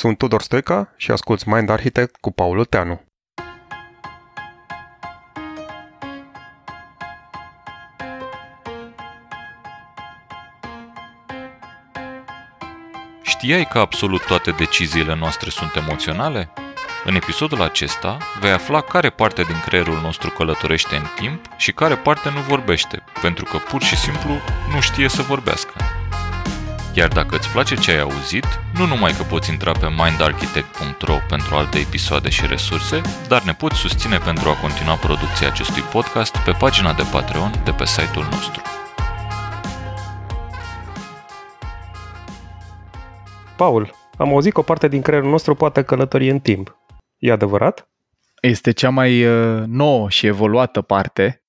Sunt Tudor Stoica și asculți Mind Architect cu Paul Teanu. Știai că absolut toate deciziile noastre sunt emoționale? În episodul acesta vei afla care parte din creierul nostru călătorește în timp și care parte nu vorbește, pentru că pur și simplu nu știe să vorbească. Iar dacă îți place ce ai auzit, nu numai că poți intra pe mindarchitect.ro pentru alte episoade și resurse, dar ne poți susține pentru a continua producția acestui podcast pe pagina de Patreon de pe site-ul nostru. Paul, am auzit că o parte din creierul nostru poate călători în timp. E adevărat? Este cea mai uh, nouă și evoluată parte.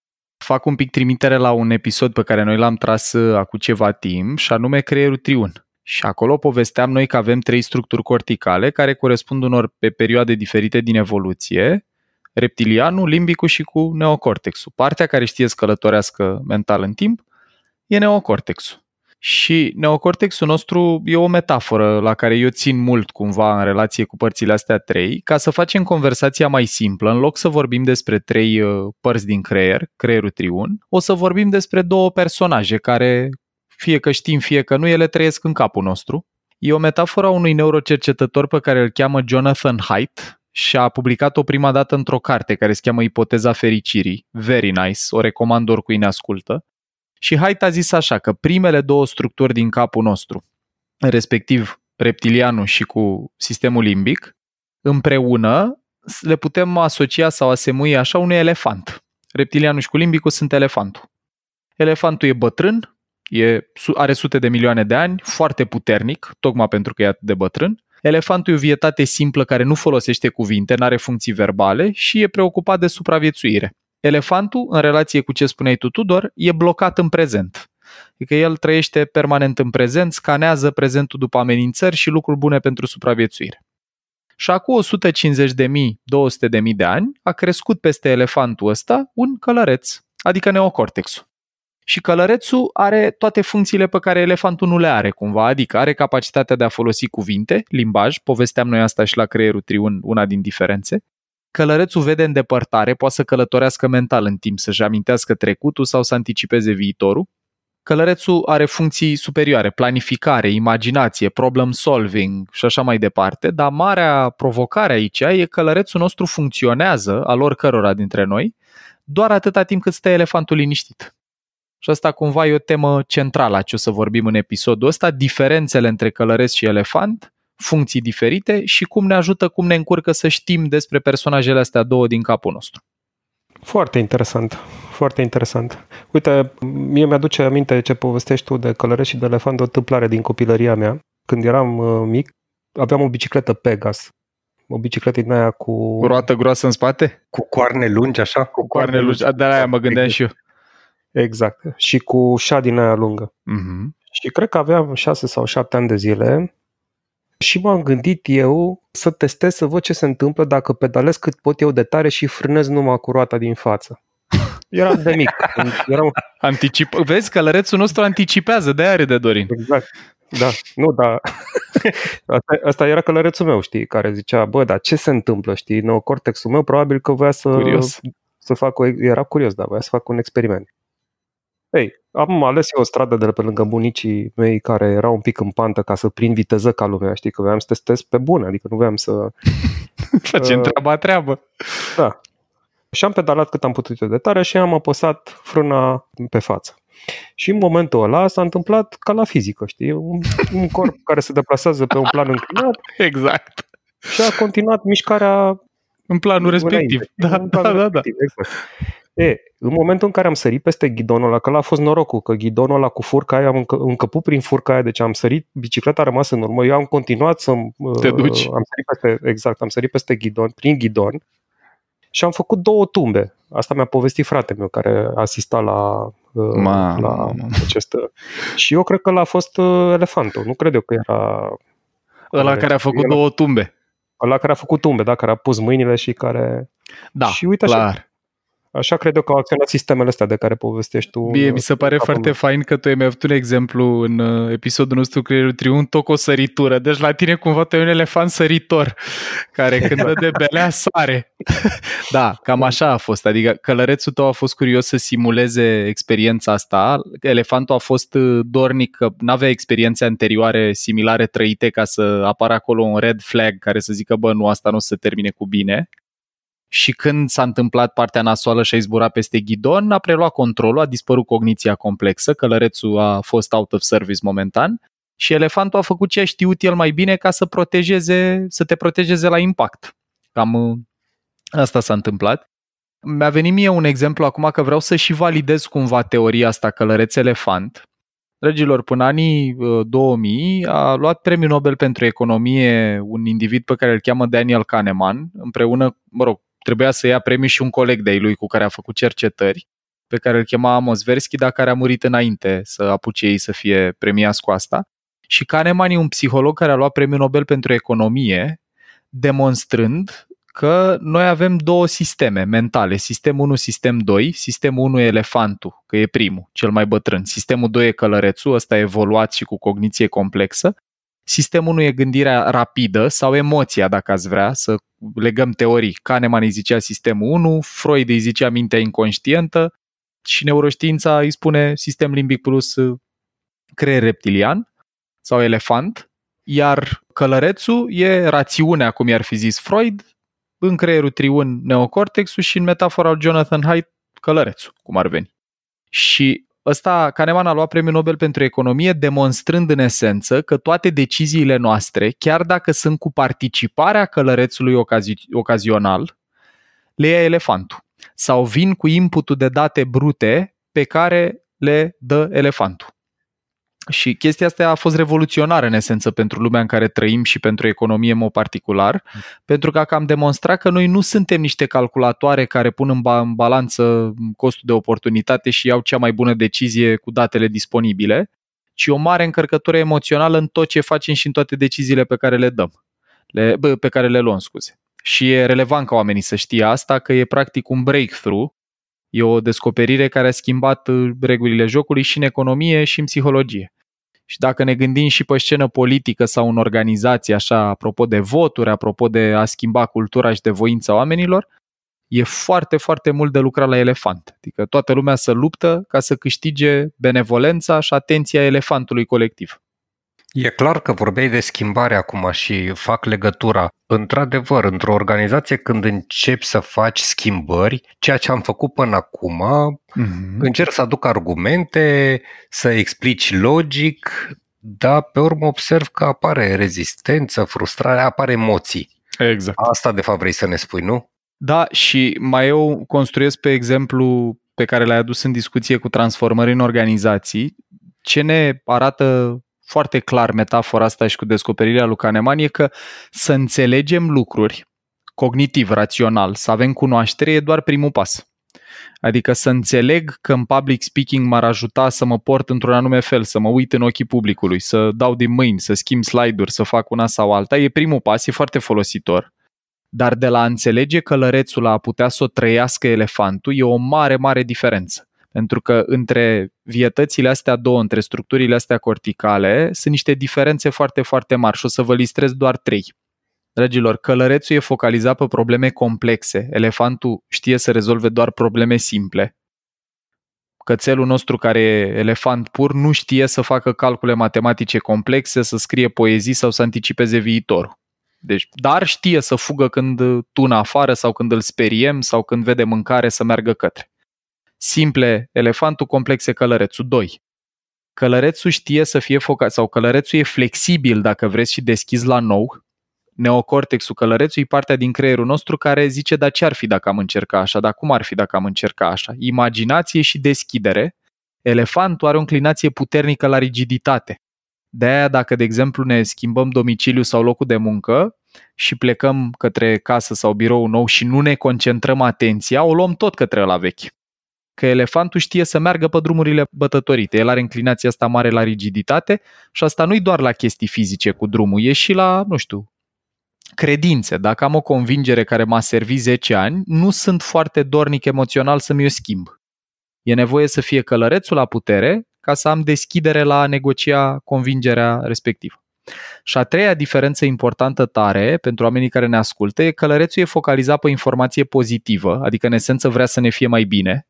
Fac un pic trimitere la un episod pe care noi l-am tras uh, acum ceva timp și anume creierul triun. Și acolo povesteam noi că avem trei structuri corticale care corespund unor pe perioade diferite din evoluție, reptilianul, limbicul și cu neocortexul. Partea care știe să călătorească mental în timp e neocortexul. Și neocortexul nostru e o metaforă la care eu țin mult cumva în relație cu părțile astea trei, ca să facem conversația mai simplă. În loc să vorbim despre trei uh, părți din creier, creierul triun, o să vorbim despre două personaje care, fie că știm, fie că nu, ele trăiesc în capul nostru. E o metaforă a unui neurocercetător pe care îl cheamă Jonathan Haidt, și a publicat-o prima dată într-o carte care se cheamă Ipoteza fericirii. Very nice, o recomand oricui ne ascultă. Și Haidt a zis așa că primele două structuri din capul nostru, respectiv reptilianul și cu sistemul limbic, împreună le putem asocia sau asemui așa unui elefant. Reptilianul și cu limbicul sunt elefantul. Elefantul e bătrân, e, are sute de milioane de ani, foarte puternic, tocmai pentru că e atât de bătrân. Elefantul e o vietate simplă care nu folosește cuvinte, nu are funcții verbale și e preocupat de supraviețuire. Elefantul, în relație cu ce spuneai tu, Tudor, e blocat în prezent. Adică el trăiește permanent în prezent, scanează prezentul după amenințări și lucruri bune pentru supraviețuire. Și acum 150.000, 200.000 de ani a crescut peste elefantul ăsta un călăreț, adică neocortexul. Și călărețul are toate funcțiile pe care elefantul nu le are cumva, adică are capacitatea de a folosi cuvinte, limbaj, povesteam noi asta și la creierul triun, una din diferențe, Călărețul vede în depărtare, poate să călătorească mental în timp, să-și amintească trecutul sau să anticipeze viitorul. Călărețul are funcții superioare, planificare, imaginație, problem solving și așa mai departe, dar marea provocare aici e că călărețul nostru funcționează, al oricărora dintre noi, doar atâta timp cât stă elefantul liniștit. Și asta cumva e o temă centrală a ce o să vorbim în episodul ăsta, diferențele între călăreț și elefant funcții diferite și cum ne ajută, cum ne încurcă să știm despre personajele astea două din capul nostru. Foarte interesant, foarte interesant. Uite, mie mi-aduce aminte ce povestești tu de călărești și de elefant, o întâmplare din copilăria mea. Când eram uh, mic, aveam o bicicletă Pegas. O bicicletă din aia cu... Cu roată groasă în spate? Cu coarne lungi, așa? Cu coarne lungi, de aia mă gândeam și eu. Exact. Și cu șa din aia lungă. Uh-huh. Și cred că aveam șase sau șapte ani de zile și m-am gândit eu să testez să văd ce se întâmplă dacă pedalez cât pot eu de tare și frânez numai cu roata din față. Eram de mic. Eram... Anticip... Vezi, călărețul nostru anticipează, de are de Dorin. Exact. Da, nu, da. Asta, asta era călărețul meu, știi, care zicea, bă, dar ce se întâmplă, știi, nou cortexul meu probabil că voia să, curios. să fac o, era curios, da, voia să fac un experiment. Ei, am ales eu o stradă de pe lângă bunicii mei care era un pic în pantă ca să prind viteză ca lumea, știi, că voiam să testez pe bun, adică nu voiam să... Facem uh, treaba treabă. Da. Și am pedalat cât am putut eu de tare și am apăsat frâna pe față. Și în momentul ăla s-a întâmplat ca la fizică, știi? Un, un corp care se deplasează pe un plan înclinat. Exact. Și a continuat mișcarea în planul respectiv. Da, în planul da, da, da. Exact. E, în momentul în care am sărit peste ghidonul ăla, că l a fost norocul, că ghidonul ăla cu furca aia, am încă, încăput prin furca aia, deci am sărit, bicicleta a rămas în urmă, eu am continuat să... Te duci. Uh, am sărit peste, exact, am sărit peste ghidon, prin ghidon și am făcut două tumbe. Asta mi-a povestit frate meu care asista la, uh, Ma, la acest... Și eu cred că l-a fost uh, elefantul, nu cred eu că era... Ăla care a făcut două tumbe. Ăla care a făcut tumbe, da, care a pus mâinile și care... Da, și uite clar. Așa, Așa cred eu că au acționat sistemele astea de care povestești tu. Mie mi se pare foarte meu. fain că tu ai mai avut un exemplu în uh, episodul nostru Creierul Triun, tot cu o săritură. Deci la tine cumva tu ai un elefant săritor care când dă de belea sare. da, cam așa a fost. Adică călărețul tău a fost curios să simuleze experiența asta. Elefantul a fost uh, dornic că nu avea experiențe anterioare similare trăite ca să apară acolo un red flag care să zică bă, nu, asta nu se termine cu bine și când s-a întâmplat partea nasoală și a izburat peste ghidon, a preluat controlul, a dispărut cogniția complexă, călărețul a fost out of service momentan și elefantul a făcut ce a știut el mai bine ca să, protejeze, să te protejeze la impact. Cam uh, asta s-a întâmplat. Mi-a venit mie un exemplu acum că vreau să și validez cumva teoria asta călăreț-elefant. Dragilor, până anii 2000 uh, a luat premiul Nobel pentru economie un individ pe care îl cheamă Daniel Kahneman, împreună, mă rog, trebuia să ia premiu și un coleg de-ai lui cu care a făcut cercetări, pe care îl chema Amos Versky, dar care a murit înainte să apuce ei să fie premiați cu asta. Și Kahneman e un psiholog care a luat premiul Nobel pentru economie, demonstrând că noi avem două sisteme mentale, sistem 1, sistem 2. Sistemul 1 e elefantul, că e primul, cel mai bătrân. Sistemul 2 e călărețul, ăsta e evoluat și cu cogniție complexă. Sistemul 1 e gândirea rapidă sau emoția, dacă ați vrea, să legăm teorii. Kahneman îi zicea sistemul 1, Freud îi zicea mintea inconștientă și neuroștiința îi spune sistem limbic plus uh, creier reptilian sau elefant, iar călărețul e rațiunea, cum i-ar fi zis Freud, în creierul triun neocortexul și în metafora lui Jonathan Haidt călărețul, cum ar veni. Și ăsta, Kahneman a luat premiul Nobel pentru economie demonstrând în esență că toate deciziile noastre, chiar dacă sunt cu participarea călărețului ocazi- ocazional, le ia elefantul. Sau vin cu inputul de date brute pe care le dă elefantul. Și chestia asta a fost revoluționară în esență pentru lumea în care trăim și pentru economie în mod particular, mm. pentru că am demonstrat că noi nu suntem niște calculatoare care pun în, ba- în balanță costul de oportunitate și iau cea mai bună decizie cu datele disponibile, ci o mare încărcătură emoțională în tot ce facem și în toate deciziile pe care le dăm, le, bă, pe care le luăm, scuze. Și e relevant ca oamenii să știe asta, că e practic un breakthrough E o descoperire care a schimbat uh, regulile jocului și în economie și în psihologie. Și dacă ne gândim și pe scenă politică sau în organizație, așa, apropo de voturi, apropo de a schimba cultura și de voința oamenilor, e foarte, foarte mult de lucrat la elefant. Adică toată lumea să luptă ca să câștige benevolența și atenția elefantului colectiv. E clar că vorbeai de schimbare acum și fac legătura. Într-adevăr, într-o organizație când începi să faci schimbări, ceea ce am făcut până acum, mm-hmm. încerc să aduc argumente, să explici logic, dar pe urmă observ că apare rezistență, frustrare, apare emoții. Exact. Asta de fapt vrei să ne spui, nu? Da, și mai eu construiesc pe exemplu pe care l-ai adus în discuție cu transformări în organizații, ce ne arată foarte clar metafora asta și cu descoperirea lui Kahneman e că să înțelegem lucruri cognitiv, rațional, să avem cunoaștere e doar primul pas. Adică să înțeleg că în public speaking m-ar ajuta să mă port într-un anume fel, să mă uit în ochii publicului, să dau din mâini, să schimb slide-uri, să fac una sau alta, e primul pas, e foarte folositor. Dar de la a înțelege călărețul la a putea să o trăiască elefantul e o mare, mare diferență. Pentru că între vietățile astea două, între structurile astea corticale, sunt niște diferențe foarte, foarte mari și o să vă listrez doar trei. Dragilor, călărețul e focalizat pe probleme complexe, elefantul știe să rezolve doar probleme simple. Cățelul nostru care e elefant pur nu știe să facă calcule matematice complexe, să scrie poezii sau să anticipeze viitorul. Deci, dar știe să fugă când tună afară sau când îl speriem sau când vede mâncare să meargă către simple, elefantul complexe, călărețul. 2. Călărețul știe să fie focat sau călărețul e flexibil dacă vreți și deschis la nou. Neocortexul călărețul e partea din creierul nostru care zice da ce ar fi dacă am încerca așa, dar cum ar fi dacă am încerca așa. Imaginație și deschidere. Elefantul are o înclinație puternică la rigiditate. De aia dacă, de exemplu, ne schimbăm domiciliu sau locul de muncă și plecăm către casă sau birou nou și nu ne concentrăm atenția, o luăm tot către la vechi că elefantul știe să meargă pe drumurile bătătorite. El are inclinația asta mare la rigiditate și asta nu-i doar la chestii fizice cu drumul, e și la, nu știu, credințe. Dacă am o convingere care m-a servit 10 ani, nu sunt foarte dornic emoțional să mi-o schimb. E nevoie să fie călărețul la putere ca să am deschidere la a negocia convingerea respectivă. Și a treia diferență importantă tare pentru oamenii care ne ascultă e călărețul e focalizat pe informație pozitivă, adică în esență vrea să ne fie mai bine.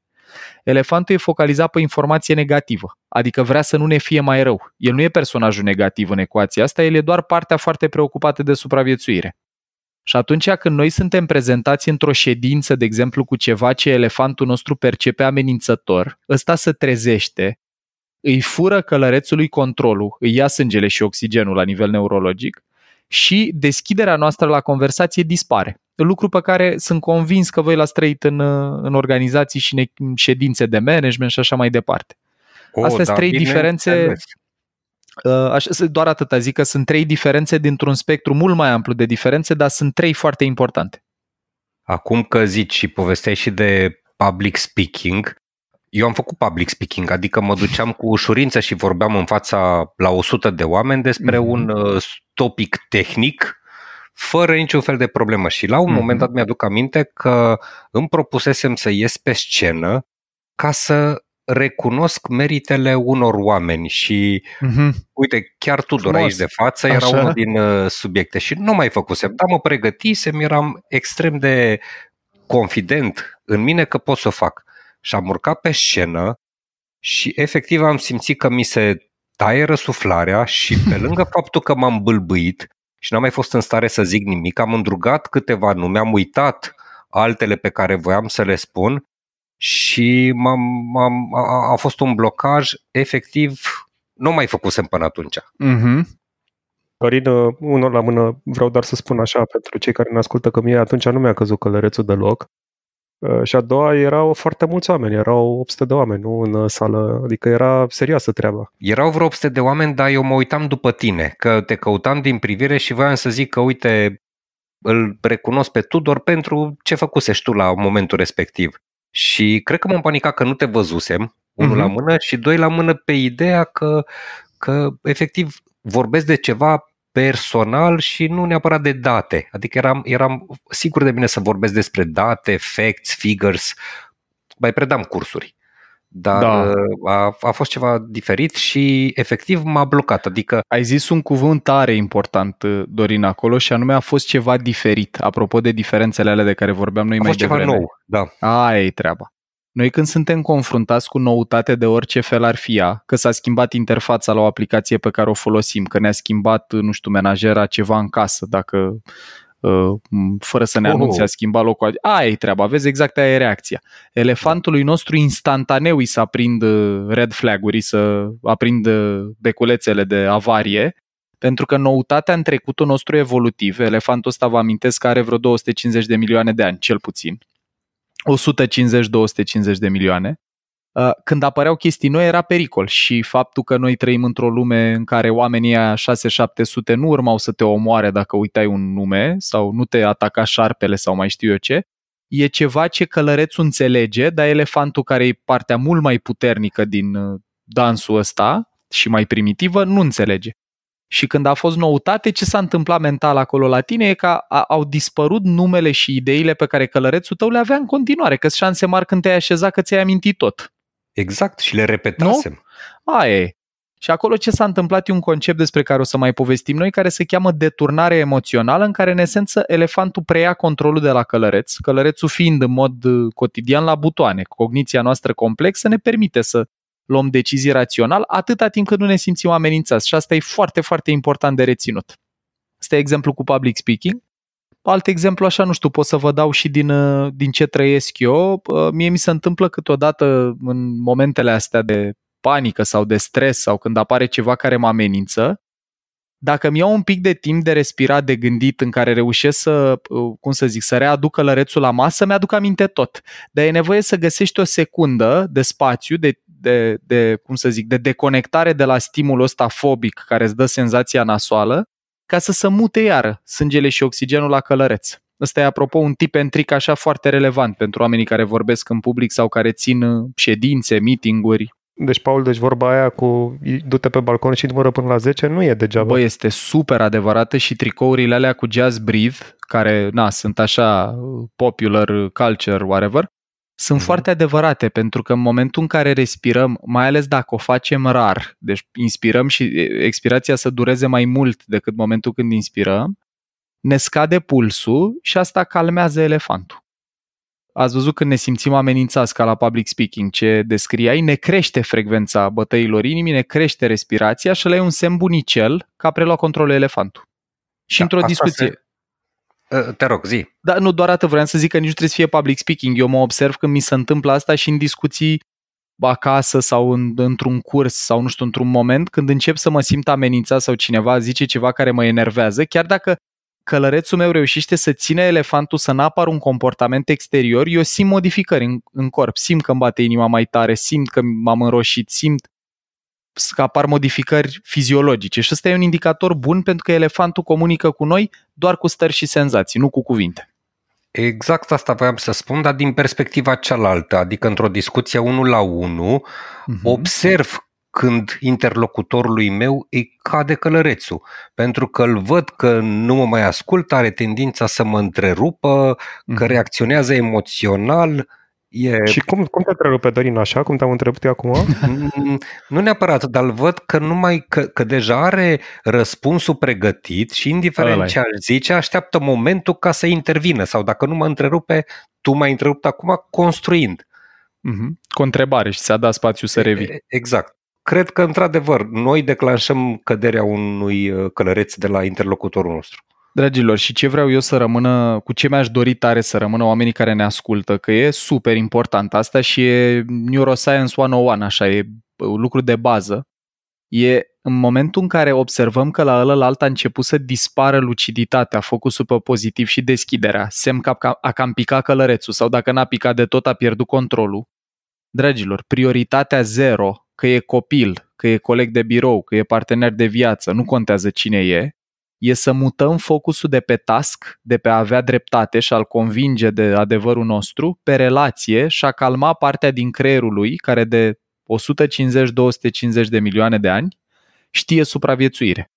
Elefantul e focalizat pe informație negativă, adică vrea să nu ne fie mai rău. El nu e personajul negativ în ecuația asta, el e doar partea foarte preocupată de supraviețuire. Și atunci când noi suntem prezentați într-o ședință, de exemplu, cu ceva ce elefantul nostru percepe amenințător, ăsta se trezește, îi fură călărețului controlul, îi ia sângele și oxigenul la nivel neurologic și deschiderea noastră la conversație dispare. Lucru pe care sunt convins că voi l-ați trăit în, în organizații și în ședințe de management și așa mai departe. O, Astea da, sunt trei diferențe. Înțeles. Uh, așa, doar atâta zic că sunt trei diferențe dintr-un spectru mult mai amplu de diferențe, dar sunt trei foarte importante. Acum că zici și povesteai și de public speaking, eu am făcut public speaking, adică mă duceam cu ușurință și vorbeam în fața la 100 de oameni despre mm-hmm. un uh, topic tehnic fără niciun fel de problemă. Și la un mm-hmm. moment dat mi-aduc aminte că îmi propusesem să ies pe scenă ca să recunosc meritele unor oameni și mm-hmm. uite, chiar tu Frumos. aici de față era Așa. unul din uh, subiecte și nu mai făcusem, dar mă pregătisem, eram extrem de confident în mine că pot să o fac. Și am urcat pe scenă și efectiv am simțit că mi se taie răsuflarea și pe lângă faptul că m-am bâlbâit și n-am mai fost în stare să zic nimic, am îndrugat câteva nume, am uitat altele pe care voiam să le spun și m-am, m-am, a, a fost un blocaj efectiv, nu mai făcusem până atunci. Mm-hmm. Dorin, unul la mână, vreau doar să spun așa pentru cei care ne ascultă că mie atunci nu mi-a căzut călărețul deloc. Uh, și a doua erau foarte mulți oameni, erau 800 de oameni, nu în sală, adică era serioasă treaba. Erau vreo 800 de oameni, dar eu mă uitam după tine, că te căutam din privire și voiam să zic că uite, îl recunosc pe Tudor pentru ce făcusești tu la momentul respectiv. Și cred că m-am panicat că nu te văzusem, unul uh-huh. la mână și doi la mână pe ideea că, că efectiv vorbesc de ceva personal și nu neapărat de date. Adică eram, eram sigur de mine să vorbesc despre date, facts, figures, mai predam cursuri. Dar da. a, a fost ceva diferit și efectiv m-a blocat. Adică Ai zis un cuvânt tare important, Dorin, acolo și anume a fost ceva diferit. Apropo de diferențele alea de care vorbeam noi a mai devreme. ceva nou, da. Aia e treaba. Noi când suntem confruntați cu noutate de orice fel ar fi ea, că s-a schimbat interfața la o aplicație pe care o folosim, că ne-a schimbat, nu știu, menajera ceva în casă, dacă uh, fără să ne oh. anunțe, a schimbat locul. Aia e treaba, vezi exact aia e reacția. Elefantului nostru instantaneu îi să aprind uh, red flag-uri, să aprind uh, beculețele de avarie, pentru că noutatea în trecutul nostru evolutiv, elefantul ăsta vă amintesc că are vreo 250 de milioane de ani, cel puțin, 150-250 de milioane, uh, când apăreau chestii noi era pericol și faptul că noi trăim într-o lume în care oamenii aia 6-700 nu urmau să te omoare dacă uitai un nume sau nu te ataca șarpele sau mai știu eu ce, e ceva ce călărețul înțelege, dar elefantul care e partea mult mai puternică din uh, dansul ăsta și mai primitivă nu înțelege. Și când a fost noutate, ce s-a întâmplat mental acolo la tine e că au dispărut numele și ideile pe care călărețul tău le avea în continuare, că șanse mari când te-ai așezat că ți-ai amintit tot. Exact, și le repetasem. Nu? Aia e. Și acolo ce s-a întâmplat e un concept despre care o să mai povestim noi, care se cheamă deturnare emoțională, în care, în esență, elefantul preia controlul de la călăreț, călărețul fiind în mod uh, cotidian la butoane. Cogniția noastră complexă ne permite să luăm decizii rațional atâta timp cât nu ne simțim amenințați și asta e foarte, foarte important de reținut. Asta e exemplu cu public speaking. Alt exemplu, așa, nu știu, pot să vă dau și din, uh, din ce trăiesc eu. Uh, mie mi se întâmplă câteodată în momentele astea de panică sau de stres sau când apare ceva care mă amenință, dacă mi iau un pic de timp de respirat, de gândit, în care reușesc să, uh, cum să zic, să readuc călărețul la masă, mi-aduc aminte tot. Dar e nevoie să găsești o secundă de spațiu, de de, de, cum să zic, de deconectare de la stimulul ăsta fobic care îți dă senzația nasoală, ca să se mute iară sângele și oxigenul la călăreț. Ăsta e, apropo, un tip and trick așa foarte relevant pentru oamenii care vorbesc în public sau care țin uh, ședințe, meeting-uri. Deci, Paul, deci vorba aia cu du-te pe balcon și numără până la 10 nu e degeaba. Bă, este super adevărată și tricourile alea cu Jazz Breathe, care, na, sunt așa popular culture, whatever, sunt mm-hmm. foarte adevărate, pentru că în momentul în care respirăm, mai ales dacă o facem rar, deci inspirăm și expirația să dureze mai mult decât momentul când inspirăm, ne scade pulsul și asta calmează elefantul. Ați văzut când ne simțim amenințați ca la public speaking, ce descriai, ne crește frecvența bătăilor inimii, ne crește respirația și ăla e un semn bunicel că a preluat controlul elefantul. Și da, într-o discuție... Se... Ă, te rog, zi. Da, nu doar atât, vreau să zic că nici nu trebuie să fie public speaking. Eu mă observ când mi se întâmplă asta și în discuții acasă sau în, într-un curs sau nu știu, într-un moment când încep să mă simt amenințat sau cineva zice ceva care mă enervează, chiar dacă călărețul meu reușește să ține elefantul să n-apară un comportament exterior, eu simt modificări în, în corp, simt că îmi bate inima mai tare, simt că m-am înroșit, simt că apar modificări fiziologice și ăsta e un indicator bun pentru că elefantul comunică cu noi doar cu stări și senzații, nu cu cuvinte. Exact asta voiam să spun, dar din perspectiva cealaltă, adică într-o discuție unul la unul, uh-huh. observ când interlocutorului meu îi cade călărețul, pentru că îl văd că nu mă mai ascultă, are tendința să mă întrerupă, uh-huh. că mhm. reacționează emoțional, E... Și cum, cum te întrerupe, Dorin, așa, cum te-am întrebat eu acum? Mm, nu neapărat, dar îl văd că, numai, că, că deja are răspunsul pregătit și indiferent Ăla ce aș zice, așteaptă momentul ca să intervină sau dacă nu mă întrerupe, tu m-ai întrerupt acum construind. Mm-hmm. Cu o întrebare și ți-a dat spațiu să revii. Exact. Cred că, într-adevăr, noi declanșăm căderea unui uh, călăreț de la interlocutorul nostru. Dragilor, și ce vreau eu să rămână, cu ce mi-aș dori tare să rămână oamenii care ne ascultă, că e super important asta și e Neuroscience 101, așa, e lucru de bază, e în momentul în care observăm că la ălălalt a început să dispară luciditatea, focusul pe pozitiv și deschiderea, semn că a cam picat călărețul sau dacă n-a picat de tot a pierdut controlul. Dragilor, prioritatea zero, că e copil, că e coleg de birou, că e partener de viață, nu contează cine e, e să mutăm focusul de pe task, de pe a avea dreptate și a-l convinge de adevărul nostru, pe relație și a calma partea din creierul lui, care de 150-250 de milioane de ani știe supraviețuire.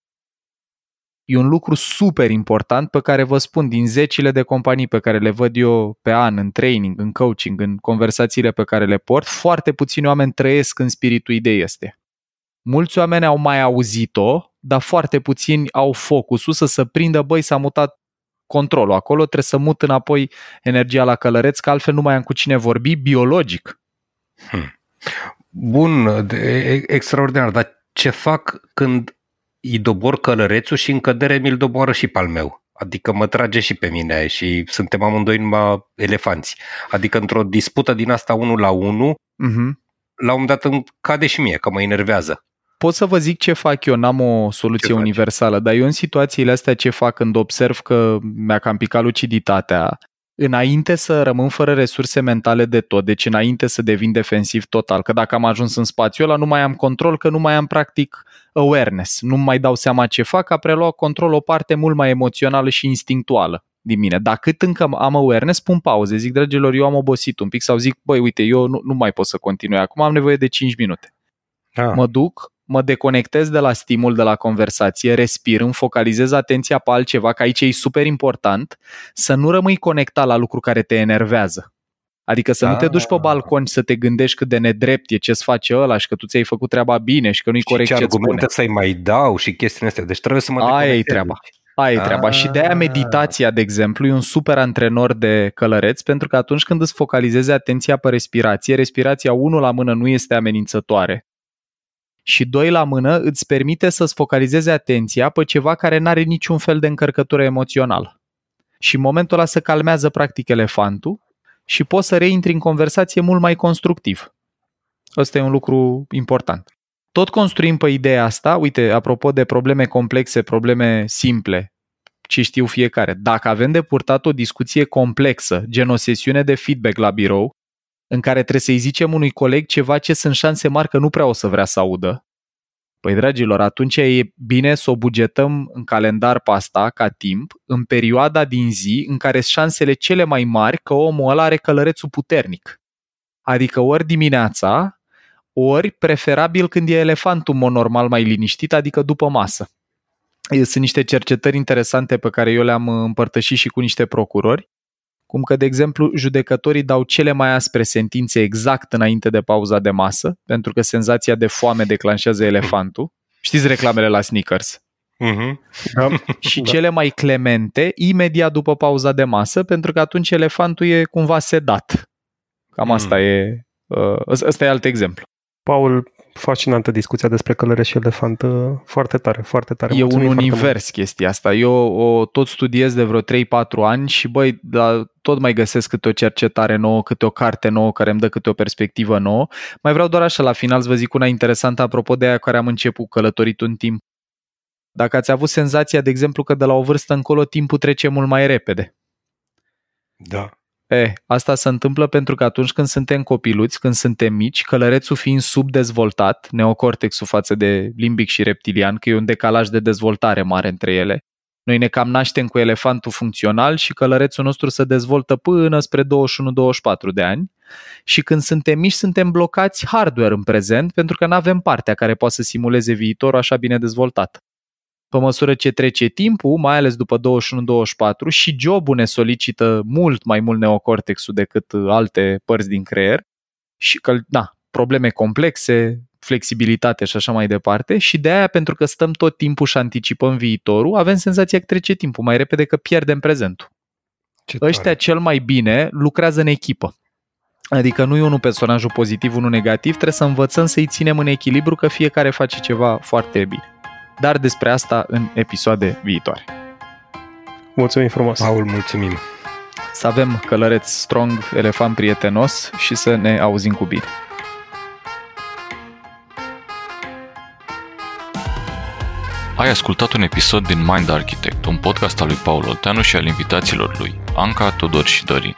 E un lucru super important pe care vă spun din zecile de companii pe care le văd eu pe an în training, în coaching, în conversațiile pe care le port, foarte puțini oameni trăiesc în spiritul ideii este. Mulți oameni au mai auzit-o, dar foarte puțini au focusul să se prindă, băi, s-a mutat controlul acolo, trebuie să mut înapoi energia la călăreț, că altfel nu mai am cu cine vorbi biologic. Hmm. Bun, de, extraordinar, dar ce fac când îi dobor călărețul și în cădere mi-l doboară și pe al meu? Adică mă trage și pe mine și suntem amândoi numai elefanți. Adică într-o dispută din asta unul la unul, uh-huh. la un moment dat îmi cade și mie, că mă enervează pot să vă zic ce fac eu, n-am o soluție ce universală, dar eu în situațiile astea ce fac când observ că mi-a cam picat luciditatea, înainte să rămân fără resurse mentale de tot, deci înainte să devin defensiv total, că dacă am ajuns în spațiul ăla nu mai am control, că nu mai am practic awareness, nu mai dau seama ce fac, a preluat control o parte mult mai emoțională și instinctuală din mine. Dar cât încă am awareness, pun pauze, zic, dragilor, eu am obosit un pic sau zic, băi, uite, eu nu, nu mai pot să continui acum, am nevoie de 5 minute. Ah. Mă duc, mă deconectez de la stimul, de la conversație, respir, îmi focalizez atenția pe altceva, că aici e super important, să nu rămâi conectat la lucru care te enervează. Adică să nu te duci pe ah. balcon să te gândești cât de nedrept e ce-ți face ăla și că tu ți-ai făcut treaba bine și că nu-i corect ce argumente să-i mai dau și chestiile astea. Deci trebuie să mă Aia e treaba. Aia e treaba. Și de aia meditația, de exemplu, e un super antrenor de călăreț, pentru că atunci când îți focalizezi atenția pe respirație, respirația unul la mână nu este amenințătoare și doi la mână îți permite să-ți focalizeze atenția pe ceva care nu are niciun fel de încărcătură emoțională. Și în momentul ăla se calmează practic elefantul și poți să reintri în conversație mult mai constructiv. Ăsta e un lucru important. Tot construim pe ideea asta, uite, apropo de probleme complexe, probleme simple, ce știu fiecare. Dacă avem de purtat o discuție complexă, gen o sesiune de feedback la birou, în care trebuie să-i zicem unui coleg ceva ce sunt șanse mari că nu prea o să vrea să audă, Păi, dragilor, atunci e bine să o bugetăm în calendar pe asta, ca timp, în perioada din zi în care sunt șansele cele mai mari că omul ăla are călărețul puternic. Adică ori dimineața, ori preferabil când e elefantul mod normal mai liniștit, adică după masă. Sunt niște cercetări interesante pe care eu le-am împărtășit și cu niște procurori, cum că, de exemplu, judecătorii dau cele mai aspre sentințe exact înainte de pauza de masă, pentru că senzația de foame declanșează elefantul. Știți reclamele la Snickers? Uh-huh. Da. și da. cele mai clemente imediat după pauza de masă, pentru că atunci elefantul e cumva sedat. Cam asta mm. e. Uh, ăsta e alt exemplu. Paul, fascinantă discuția despre călăre și elefant, uh, foarte tare, foarte tare. E Mulțumim un univers mult. chestia asta. Eu o tot studiez de vreo 3-4 ani și băi, da, tot mai găsesc câte o cercetare nouă, câte o carte nouă care îmi dă câte o perspectivă nouă. Mai vreau doar așa la final să vă zic una interesantă apropo de aia care am început călătorit un timp. Dacă ați avut senzația, de exemplu, că de la o vârstă încolo timpul trece mult mai repede. Da. E, asta se întâmplă pentru că atunci când suntem copiluți, când suntem mici, călărețul fiind subdezvoltat, neocortexul față de limbic și reptilian, că e un decalaj de dezvoltare mare între ele, noi ne cam naștem cu elefantul funcțional și călărețul nostru se dezvoltă până spre 21-24 de ani. Și când suntem mici suntem blocați hardware în prezent pentru că nu avem partea care poate să simuleze viitorul așa bine dezvoltat pe măsură ce trece timpul, mai ales după 21-24, și jobul ne solicită mult mai mult neocortexul decât alte părți din creier și că, da, probleme complexe, flexibilitate și așa mai departe și de aia pentru că stăm tot timpul și anticipăm viitorul, avem senzația că trece timpul mai repede că pierdem prezentul. Ce Ăștia tare. cel mai bine lucrează în echipă. Adică nu e unul personajul pozitiv, unul negativ, trebuie să învățăm să-i ținem în echilibru că fiecare face ceva foarte bine dar despre asta în episoade viitoare. Mulțumim frumos! Paul, mulțumim! Să avem călăreț strong, elefant prietenos și să ne auzim cu bine! Ai ascultat un episod din Mind Architect, un podcast al lui Paul Olteanu și al invitaților lui, Anca, Tudor și Dorin.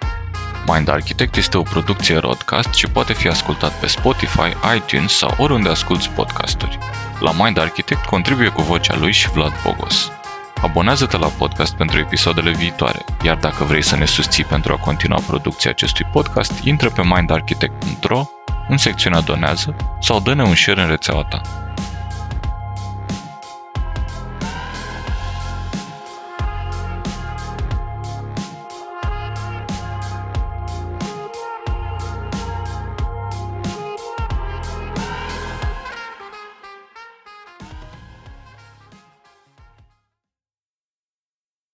Mind Architect este o producție broadcast și poate fi ascultat pe Spotify, iTunes sau oriunde asculti podcasturi. La Mind Architect contribuie cu vocea lui și Vlad Bogos. Abonează-te la podcast pentru episoadele viitoare, iar dacă vrei să ne susții pentru a continua producția acestui podcast, intră pe mindarchitect.ro în secțiunea Donează sau dă-ne un share în rețeaua ta.